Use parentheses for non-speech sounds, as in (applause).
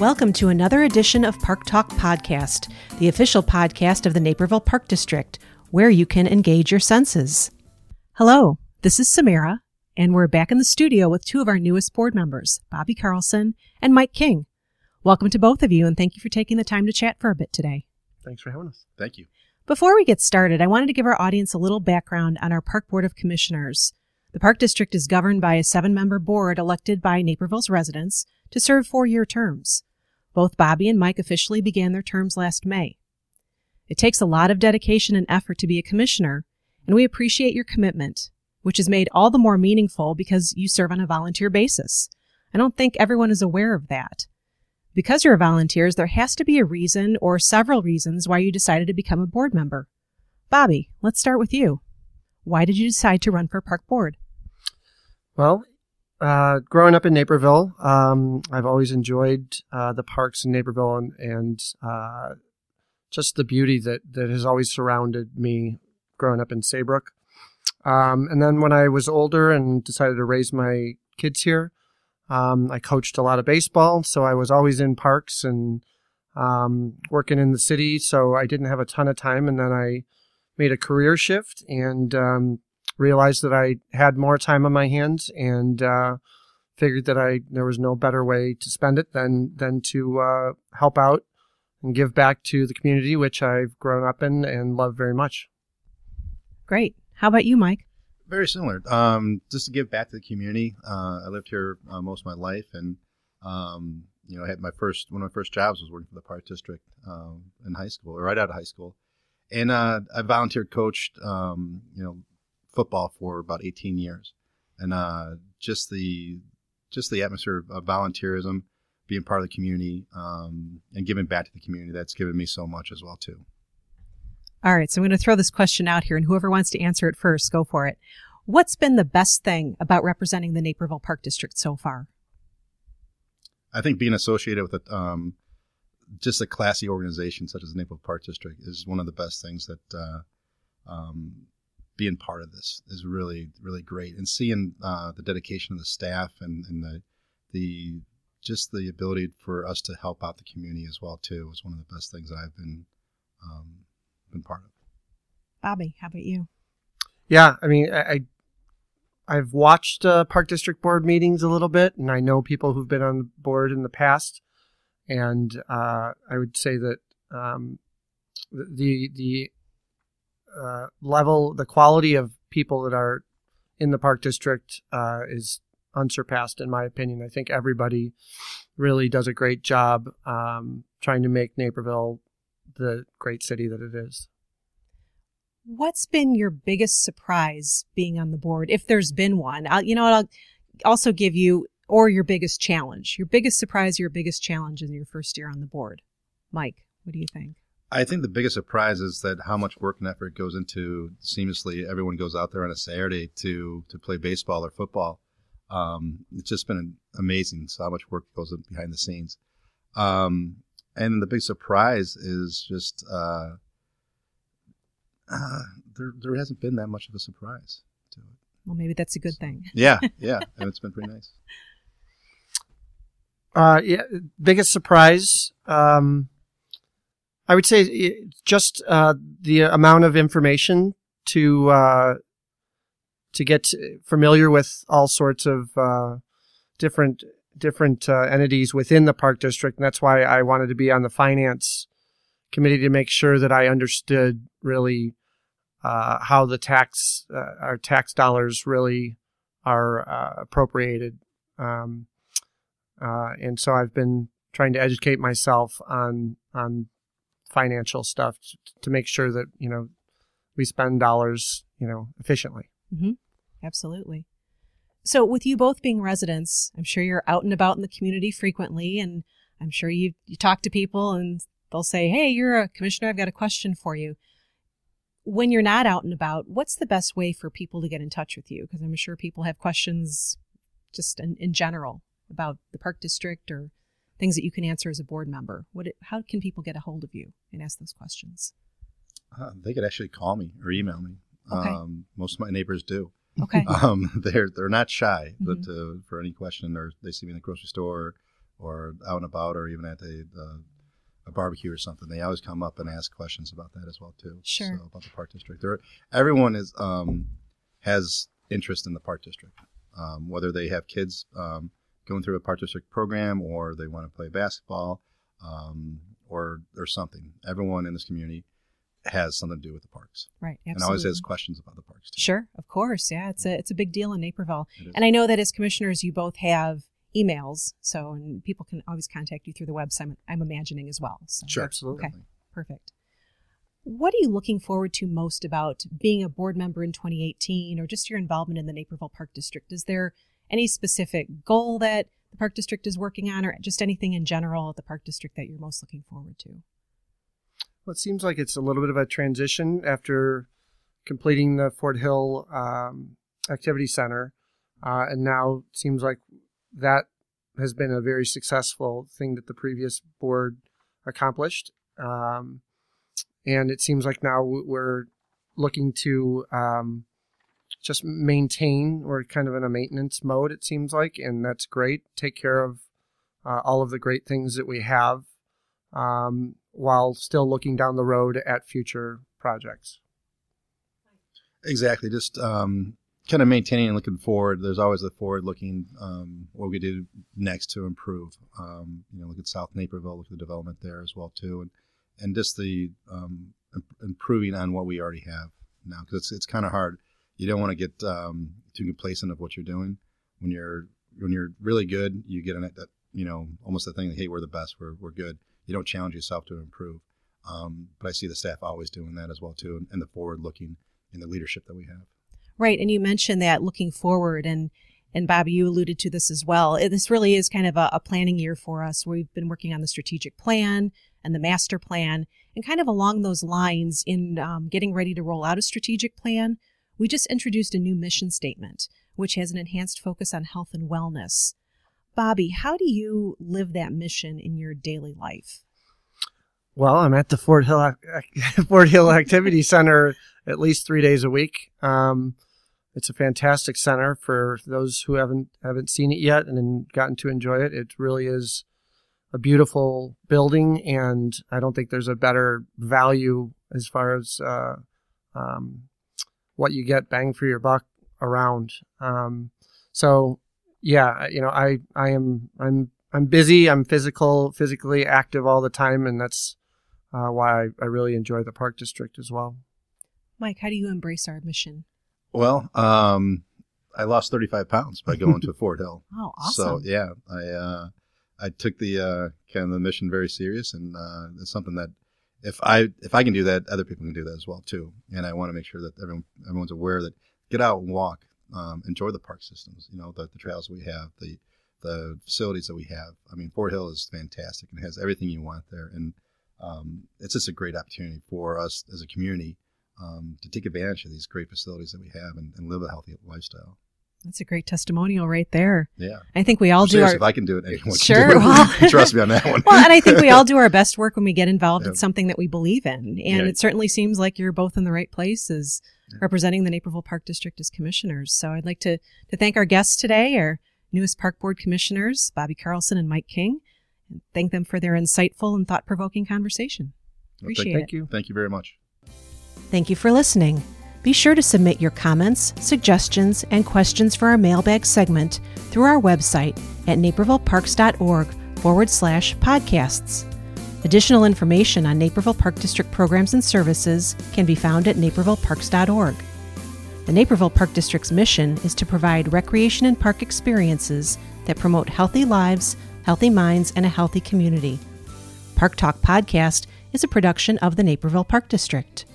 Welcome to another edition of Park Talk Podcast, the official podcast of the Naperville Park District, where you can engage your senses. Hello, this is Samira, and we're back in the studio with two of our newest board members, Bobby Carlson and Mike King. Welcome to both of you, and thank you for taking the time to chat for a bit today. Thanks for having us. Thank you. Before we get started, I wanted to give our audience a little background on our Park Board of Commissioners. The Park District is governed by a seven member board elected by Naperville's residents to serve four year terms. Both Bobby and Mike officially began their terms last May. It takes a lot of dedication and effort to be a commissioner, and we appreciate your commitment, which is made all the more meaningful because you serve on a volunteer basis. I don't think everyone is aware of that. Because you're volunteers, there has to be a reason or several reasons why you decided to become a board member. Bobby, let's start with you. Why did you decide to run for park board? Well, uh, growing up in Naperville, um, I've always enjoyed uh, the parks in Naperville and, and uh, just the beauty that, that has always surrounded me growing up in Saybrook. Um, and then when I was older and decided to raise my kids here, um, I coached a lot of baseball, so I was always in parks and um, working in the city. So I didn't have a ton of time, and then I made a career shift and um, realized that I had more time on my hands, and uh, figured that I there was no better way to spend it than than to uh, help out and give back to the community, which I've grown up in and love very much. Great. How about you, Mike? Very similar. Um, just to give back to the community. Uh, I lived here uh, most of my life, and um, you know, I had my first one of my first jobs was working for the park district um, in high school, or right out of high school, and uh, I volunteered, coached, um, you know, football for about 18 years, and uh, just the just the atmosphere of volunteerism, being part of the community, um, and giving back to the community. That's given me so much as well too. All right, so I'm going to throw this question out here, and whoever wants to answer it first, go for it. What's been the best thing about representing the Naperville Park District so far? I think being associated with a, um, just a classy organization such as the Naperville Park District is one of the best things that uh, um, being part of this is really really great, and seeing uh, the dedication of the staff and, and the the just the ability for us to help out the community as well too is one of the best things I've been um, been part of. Bobby, how about you? Yeah, I mean, I, I have watched uh, park district board meetings a little bit, and I know people who've been on the board in the past, and uh, I would say that um, the the uh, level, the quality of people that are in the park district uh, is unsurpassed, in my opinion. I think everybody really does a great job um, trying to make Naperville the great city that it is. What's been your biggest surprise being on the board, if there's been one? I'll, you know, I'll also give you, or your biggest challenge, your biggest surprise, your biggest challenge in your first year on the board. Mike, what do you think? I think the biggest surprise is that how much work and effort goes into seamlessly. Everyone goes out there on a Saturday to to play baseball or football. Um, it's just been amazing. So how much work goes behind the scenes. Um, and the big surprise is just uh, uh, there there hasn't been that much of a surprise to it. Well, maybe that's a good thing. Yeah, (laughs) yeah, and it's been pretty nice. Uh, yeah, biggest surprise. Um, I would say just uh, the amount of information to uh, to get familiar with all sorts of uh, different different uh, entities within the park district, and that's why I wanted to be on the finance committee to make sure that I understood really uh, how the tax uh, our tax dollars really are appropriated. Um, and so I've been trying to educate myself on on financial stuff to make sure that you know we spend dollars you know efficiently. Mm-hmm. Absolutely. So, with you both being residents, I'm sure you're out and about in the community frequently, and I'm sure you you talk to people and they'll say, "Hey, you're a commissioner. I've got a question for you." When you're not out and about, what's the best way for people to get in touch with you? Because I'm sure people have questions just in, in general about the park district or things that you can answer as a board member. What? How can people get a hold of you and ask those questions? Uh, they could actually call me or email me. Okay. Um, most of my neighbors do. Okay. (laughs) Um, they're they're not shy, but uh, for any question, or they see me in the grocery store, or out and about, or even at a, uh, a barbecue or something, they always come up and ask questions about that as well too. Sure. So about the park district, there, everyone is um, has interest in the park district, um, whether they have kids um, going through a park district program or they want to play basketball um, or or something. Everyone in this community has something to do with the parks, Right. Absolutely. and always has questions about the parks too. Sure, of course. Yeah, it's a it's a big deal in Naperville. And I know that as commissioners, you both have emails, so and people can always contact you through the website. I'm, I'm imagining as well. So. Sure, Absolutely. Okay. Perfect. What are you looking forward to most about being a board member in 2018, or just your involvement in the Naperville Park District? Is there any specific goal that the Park District is working on, or just anything in general at the Park District that you're most looking forward to? Well, it seems like it's a little bit of a transition after completing the Fort Hill um, Activity Center, uh, and now seems like that has been a very successful thing that the previous board accomplished. Um, and it seems like now we're looking to um, just maintain. We're kind of in a maintenance mode. It seems like, and that's great. Take care of uh, all of the great things that we have um, while still looking down the road at future projects. Exactly. Just um, kind of maintaining and looking forward. There's always the forward looking, um, what we do next to improve. Um, you know, look at South Naperville, look at the development there as well too, and and just the um, improving on what we already have now because it's it's kind of hard. You don't want to get um, too complacent of what you're doing. When you're when you're really good, you get in that, you know almost the thing that hey we're the best, we're we're good. You don't challenge yourself to improve. Um, but I see the staff always doing that as well too, and, and the forward looking in the leadership that we have. Right, and you mentioned that looking forward, and and Bobby, you alluded to this as well. This really is kind of a, a planning year for us. We've been working on the strategic plan and the master plan, and kind of along those lines, in um, getting ready to roll out a strategic plan, we just introduced a new mission statement, which has an enhanced focus on health and wellness. Bobby, how do you live that mission in your daily life? Well, I'm at the Fort Hill (laughs) Fort Hill Activity (laughs) Center at least three days a week. Um, it's a fantastic center for those who haven't haven't seen it yet and gotten to enjoy it. It really is a beautiful building, and I don't think there's a better value as far as uh, um, what you get bang for your buck around. Um, so, yeah, you know, I I am I'm I'm busy. I'm physical, physically active all the time, and that's uh, why I, I really enjoy the park district as well. Mike, how do you embrace our mission? Well, um, I lost 35 pounds by going to (laughs) Fort Hill. Oh, awesome. So yeah, I uh, I took the uh, kind of the mission very serious, and uh, it's something that if I if I can do that, other people can do that as well too. And I want to make sure that everyone everyone's aware that get out and walk, um, enjoy the park systems. You know, the, the trails we have, the the facilities that we have. I mean, Fort Hill is fantastic and has everything you want there, and um, it's just a great opportunity for us as a community um, to take advantage of these great facilities that we have and, and live a healthy lifestyle. That's a great testimonial right there. Yeah. I think we all do Serious, our if I can do it, anyone Sure, can do it. well- (laughs) Trust me on that one. (laughs) well, and I think we all do our best work when we get involved Yeah. in something that we believe in. And Yeah. it certainly seems like you're both in the right places Yeah. representing the Naperville Park District as commissioners. So I'd like to, to thank our guests today, our newest park board commissioners, Bobby Carlson and Mike King, and thank them for their insightful and thought provoking conversation. Well, Appreciate thank, it. Thank you. Thank you very much. Thank you for listening. Be sure to submit your comments, suggestions, and questions for our mailbag segment through our website at napervilleparks.org forward slash podcasts. Additional information on Naperville Park District programs and services can be found at napervilleparks.org. The Naperville Park District's mission is to provide recreation and park experiences that promote healthy lives, healthy minds, and a healthy community. Park Talk Podcast is a production of the Naperville Park District.